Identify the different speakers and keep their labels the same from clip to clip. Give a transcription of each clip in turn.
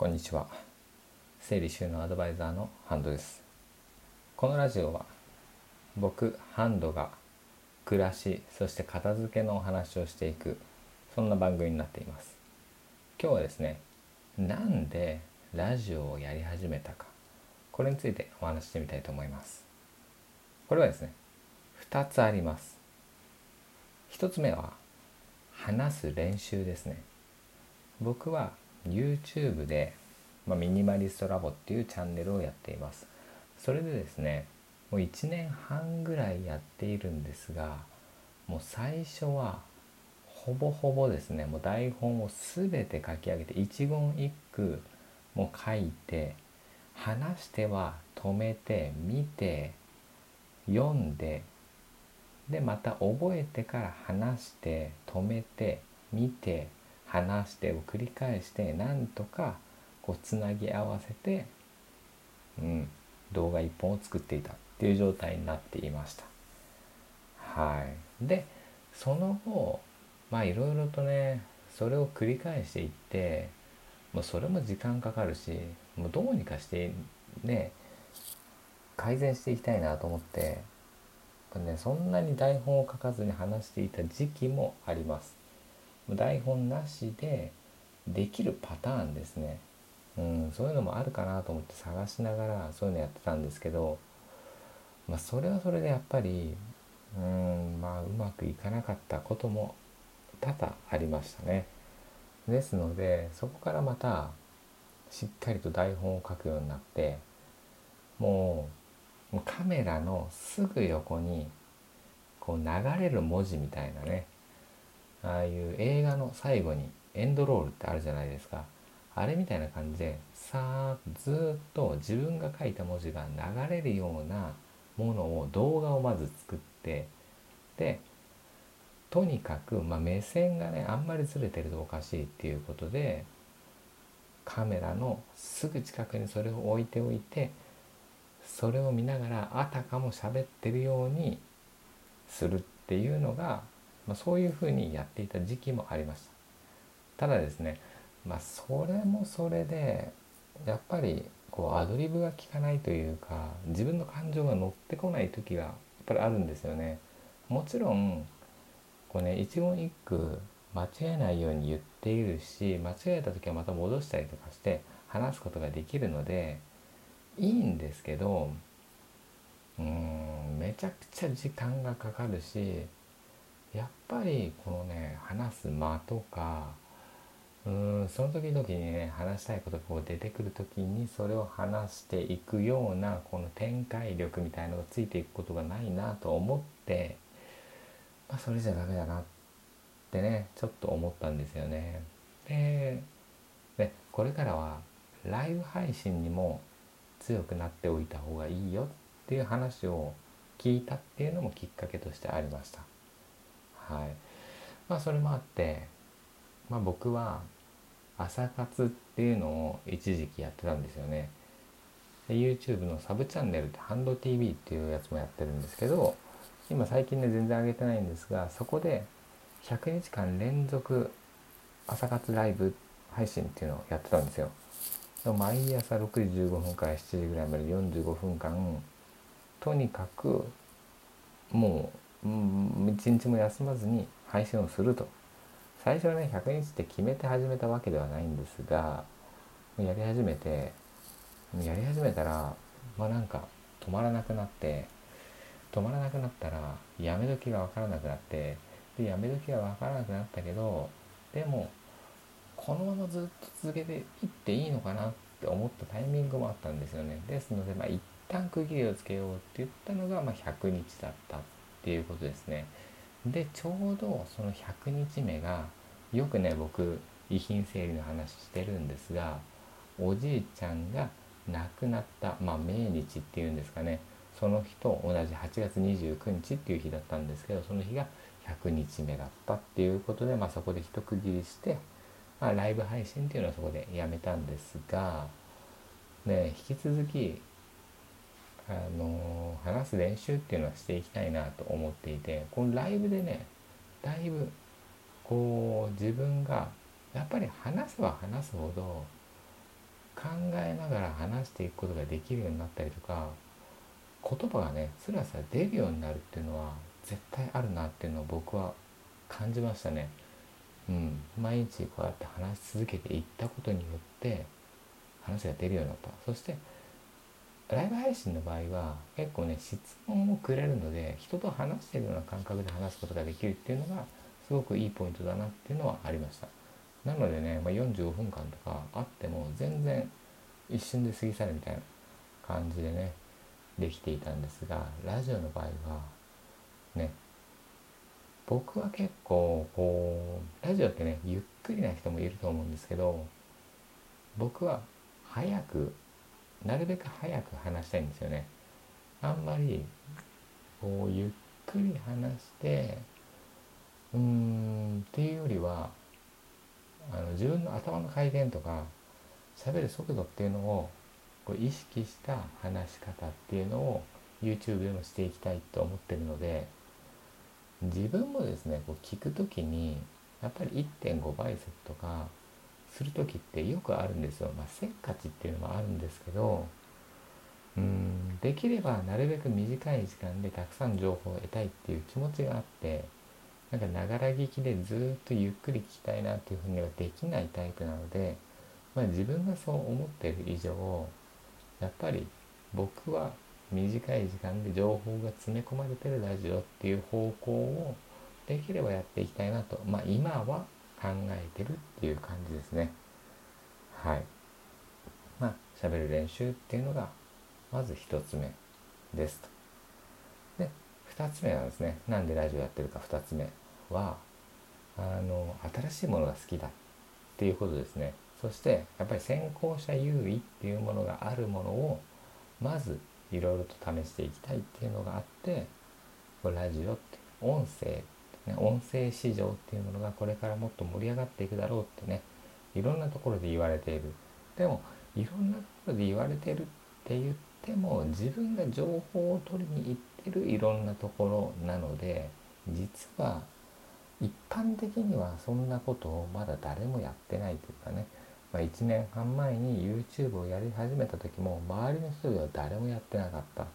Speaker 1: こんにちは。整理収納アドバイザーのハンドです。このラジオは僕ハンドが暮らしそして片付けのお話をしていくそんな番組になっています。今日はですねなんでラジオをやり始めたかこれについてお話してみたいと思います。これはですね2つあります。1つ目は話す練習ですね。僕は YouTube で、まあ、ミニマリストラボっていうチャンネルをやっています。それでですねもう1年半ぐらいやっているんですがもう最初はほぼほぼですねもう台本を全て書き上げて一言一句も書いて話しては止めて見て読んででまた覚えてから話して止めて見て話してを繰り返してなんとかこうつなぎ合わせて、うん、動画1本を作っていたっていう状態になっていました。はい、でその後まあいろいろとねそれを繰り返していってもうそれも時間かかるしもうどうにかしてね改善していきたいなと思ってね、そんなに台本を書かずに話していた時期もあります。台本なしでできるパターンですね、うん、そういうのもあるかなと思って探しながらそういうのやってたんですけど、まあ、それはそれでやっぱりうんまあうまくいかなかったことも多々ありましたね。ですのでそこからまたしっかりと台本を書くようになってもうカメラのすぐ横にこう流れる文字みたいなねああいう映画の最後にエンドロールってあるじゃないですか。あれみたいな感じでさーっとずっと自分が書いた文字が流れるようなものを動画をまず作ってでとにかく、まあ、目線がねあんまりずれてるとおかしいっていうことでカメラのすぐ近くにそれを置いておいてそれを見ながらあたかも喋ってるようにするっていうのがまあ、そういうふうにやっていた時期もありました。ただですねまあそれもそれでやっぱりこうアドリブが効かないというか自分の感情が乗ってこない時がやっぱりあるんですよね。もちろんこうね一言一句間違えないように言っているし間違えた時はまた戻したりとかして話すことができるのでいいんですけどうんめちゃくちゃ時間がかかるしやっぱりこのね話す間とかうんその時々にね話したいことがこう出てくる時にそれを話していくようなこの展開力みたいのがついていくことがないなと思って、まあ、それじゃダメだなってねちょっと思ったんですよね。ででこれからはライブ配信にも強くなっておいた方がいいよっていう話を聞いたっていうのもきっかけとしてありました。はい。まあそれもあって、まあ、僕は朝活っていうのを一時期やってたんですよね。で YouTube のサブチャンネルってハンド TV っていうやつもやってるんですけど今最近ね全然上げてないんですがそこで100日間連続朝活ライブ配信っていうのをやってたんですよ。毎朝6時15分から7時ぐらいまで45分間とにかくもううん一日も休まずに配信をすると。最初はね100日って決めて始めたわけではないんですがやり始めてやり始めたらまあなんか止まらなくなって止まらなくなったらやめ時が分からなくなってでやめ時が分からなくなったけどでもこのままずっと続けていっていいのかなって思ったタイミングもあったんですよね。ですのでまあ一旦区切りをつけようって言ったのがまあ100日だった。っていうことですね。でちょうどその100日目がよくね僕遺品整理の話してるんですがおじいちゃんが亡くなったまあ命日っていうんですかねその日と同じ8月29日っていう日だったんですけどその日が100日目だったっていうことで、まあ、そこで一区切りして、まあ、ライブ配信っていうのはそこでやめたんですが、ね、引き続きあの話す練習っていうのはしていきたいなと思っていてこのライブでねだいぶこう自分がやっぱり話せば話すほど考えながら話していくことができるようになったりとか言葉がねスラスラ出るようになるっていうのは絶対あるなっていうのを僕は感じましたね。うん、毎日こうやって話し続けていったことによって話が出るようになったそしてライブ配信の場合は結構ね質問をくれるので人と話してるような感覚で話すことができるっていうのがすごくいいポイントだなっていうのはありました。なのでね、まあ、45分間とかあっても全然一瞬で過ぎ去るみたいな感じでねできていたんですがラジオの場合はね僕は結構こうラジオってねゆっくりな人もいると思うんですけど僕は早くなるべく早く話したいんですよね。あんまりこうゆっくり話してうーんっていうよりはあの自分の頭の回転とか喋る速度っていうのをこう意識した話し方っていうのを YouTube でもしていきたいと思ってるので自分もですねこう聞く時にやっぱり1.5倍速とかする時ってよくあるんですよ。まあ、せっかちっていうのもあるんですけどうんできればなるべく短い時間でたくさん情報を得たいっていう気持ちがあってなんかながら聞きでずっとゆっくり聞きたいなっていうふうにはできないタイプなので、まあ、自分がそう思ってる以上やっぱり僕は短い時間で情報が詰め込まれてるラジオっていう方向をできればやっていきたいなとまあ今は考えてるっていう感じですね。はい。まあ喋る練習っていうのがまず1つ目ですと。で2つ目はですねなんでラジオやってるか2つ目はあの新しいものが好きだっていうことですね。そしてやっぱり先行者優位っていうものがあるものをまずいろいろと試していきたいっていうのがあってラジオって音声っね、音声市場っていうものがこれからもっと盛り上がっていくだろうってねいろんなところで言われている。でもいろんなところで言われてるって言っても自分が情報を取りに行ってるいろんなところなので実は一般的にはそんなことをまだ誰もやってないというかね、まあ、1年半前に YouTube をやり始めた時も周りの人では誰もやってなかった。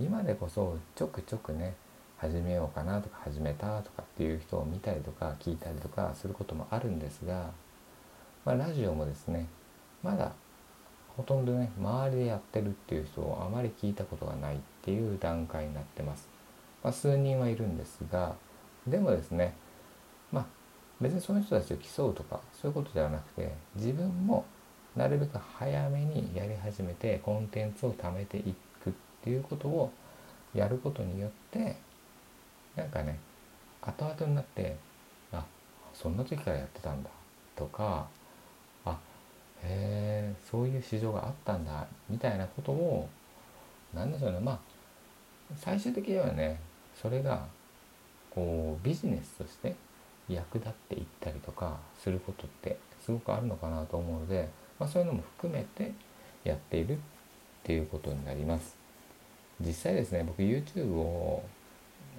Speaker 1: 今でこそちょくちょくね始めようかなとか始めたとかっていう人を見たりとか聞いたりとかすることもあるんですが、まあ、ラジオもですねまだほとんどね周りでやってるっていう人をあまり聞いたことがないっていう段階になってます。まあ、数人はいるんですがでもですねまあ別にその人たちを競うとかそういうことではなくて自分もなるべく早めにやり始めてコンテンツを貯めていくっていうことをやることによってなんかね後々になってあそんな時からやってたんだとかあへえそういう市場があったんだみたいなことを何でしょうねまあ最終的にはねそれがこうビジネスとして役立っていったりとかすることってすごくあるのかなと思うので、まあ、そういうのも含めてやっているっていうことになります。実際ですね僕 YouTube を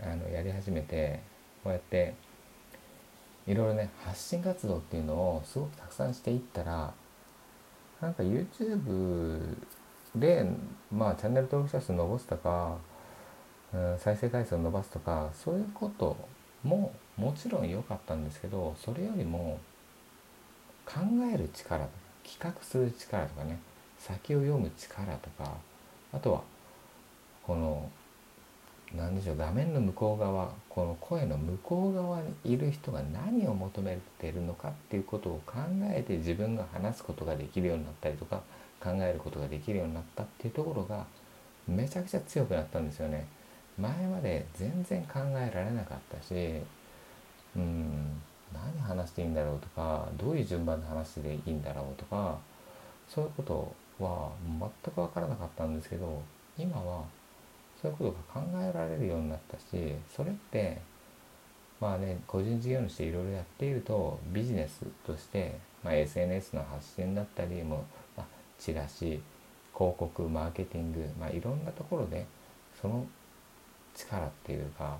Speaker 1: あのやり始めてこうやっていろいろね発信活動っていうのをすごくたくさんしていったらなんか YouTube でまあチャンネル登録者数伸ばすとか、うん、再生回数を伸ばすとかそういうことももちろん良かったんですけどそれよりも考える力企画する力とかね先を読む力とかあとはこの何でしょう画面の向こう側この声の向こう側にいる人が何を求めてるのかっていうことを考えて自分が話すことができるようになったりとか考えることができるようになったっていうところがめちゃくちゃ強くなったんですよね。前まで全然考えられなかったしうん何話していいんだろうとかどういう順番で話していいんだろうとかそういうことは全く分からなかったんですけど今はそういうことが考えられるようになったしそれってまあね個人事業主でいろいろやっているとビジネスとして、まあ、SNS の発信だったりも、まあ、チラシ広告マーケティング、まあ、いろんなところでその力っていうか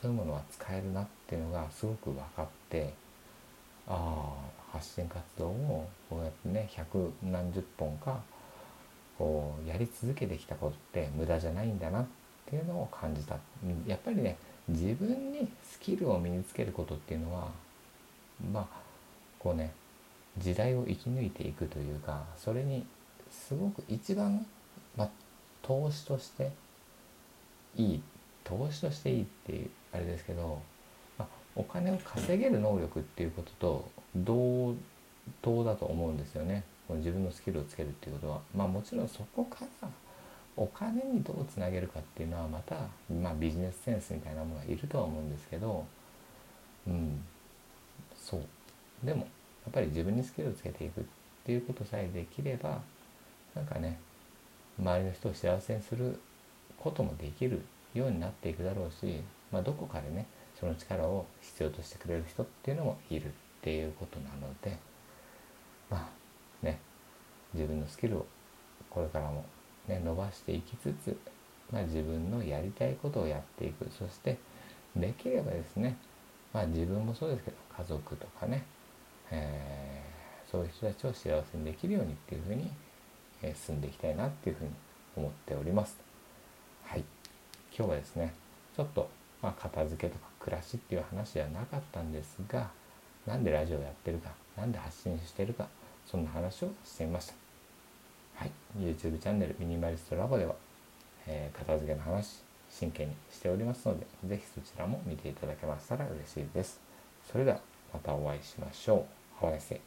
Speaker 1: そういうものは使えるなっていうのがすごく分かってああ発信活動をこうやってね百何十本かこうやり続けてきたことって無駄じゃないんだなっていうのを感じた。やっぱりね自分にスキルを身につけることっていうのはまあこうね時代を生き抜いていくというかそれにすごく一番、まあ、投資としていい投資としていいっていうあれですけど、まあ、お金を稼げる能力っていうことと同等だと思うんですよね。自分のスキルをつけるっていうことはまあもちろんそこからお金にどうつなげるかっていうのはまた、まあ、ビジネスセンスみたいなものがいるとは思うんですけどうん。そう。でもやっぱり自分にスキルをつけていくっていうことさえできればなんかね周りの人を幸せにすることもできるようになっていくだろうし、まあ、どこかでねその力を必要としてくれる人っていうのもいるっていうことなのでまあね自分のスキルをこれからもね伸ばしていきつつ、まあ、自分のやりたいことをやっていくそしてできればですねまあ自分もそうですけど家族とかね、えー、そういう人たちを幸せにできるようにっていうふうに、え、進んでいきたいなっていうふうに思っております。はい今日はですねちょっと、まあ、片付けとか暮らしっていう話ではなかったんですがなんでラジオやってるか何で発信してるかそんな話をしてみました。はい。YouTube チャンネルミニマリストラボでは、えー、片付けの話真剣にしておりますので是非そちらも見ていただけましたら嬉しいです。それではまたお会いしましょう。合わせ